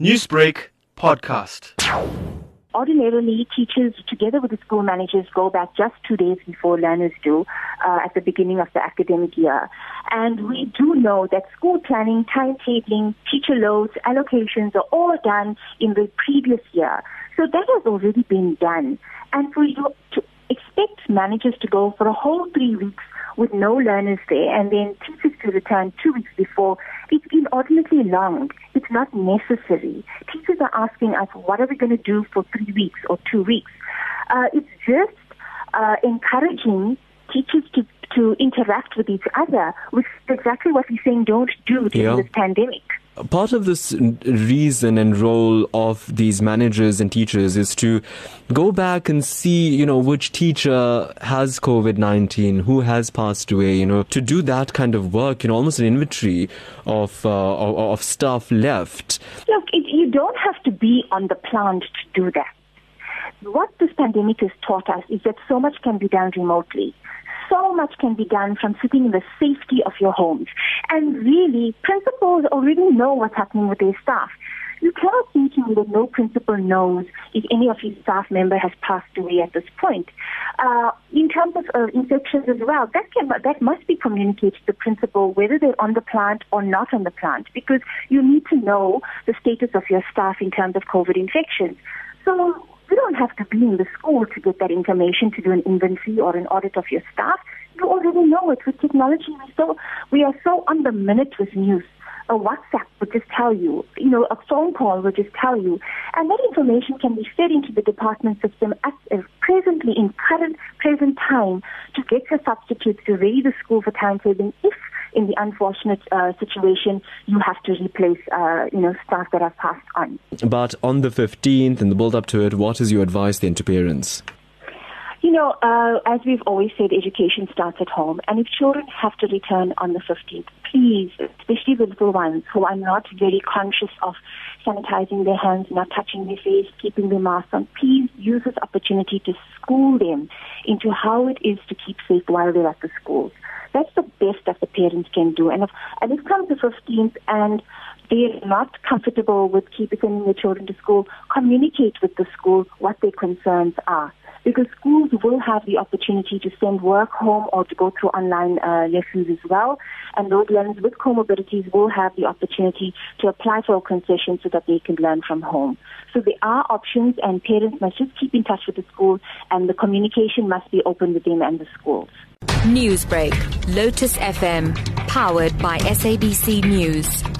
Newsbreak podcast. Ordinarily, teachers, together with the school managers, go back just two days before learners do uh, at the beginning of the academic year. And we do know that school planning, timetabling, teacher loads, allocations are all done in the previous year. So that has already been done. And for you to expect managers to go for a whole three weeks with no learners there and then teachers to return two weeks before, it's inordinately long. It's not necessary. Teachers are asking us, what are we going to do for three weeks or two weeks? Uh, it's just uh, encouraging teachers to, to interact with each other, which is exactly what we're saying don't do during Yeah. this pandemic. Part of this reason and role of these managers and teachers is to go back and see, you know, which teacher has COVID 19, who has passed away, you know, to do that kind of work, you know, almost an inventory of, uh, of, of left. Look, it, you don't have to be on the plant to do that. What this pandemic has taught us is that so much can be done remotely. So much can be done from sitting in the safety of your homes. And really, principals already know what's happening with their staff. You cannot say to me that no principal knows if any of his staff member has passed away at this point. Uh, in terms of uh, infections as well, that can that must be communicated to the principal whether they're on the plant or not on the plant, because you need to know the status of your staff in terms of COVID infections. So don't have to be in the school to get that information to do an inventory or an audit of your staff. You already know it with technology. We so we are so on the minute with news. A WhatsApp would just tell you, you know, a phone call would just tell you, and that information can be fed into the department system at uh, presently in current present time to get your substitutes to ready the school for timetabling if in the unfortunate uh, situation you have to replace, uh, you know, staff that have passed on. But on the 15th and the build up to it, what is your advice then to parents? You know, uh, as we've always said, education starts at home. And if children have to return on the 15th, please, especially the little ones who are not very conscious of sanitizing their hands, not touching their face, keeping their masks on, please use this opportunity to school them into how it is to keep safe while they're at the schools. That's the best that the parents can do. And if, and if comes the 15th and they're not comfortable with keeping their children to school, communicate with the school what their concerns are because schools will have the opportunity to send work home or to go through online uh, lessons as well. And those learners with comorbidities will have the opportunity to apply for a concession so that they can learn from home. So there are options and parents must just keep in touch with the school and the communication must be open with them and the schools. Newsbreak, Lotus FM, powered by SABC News.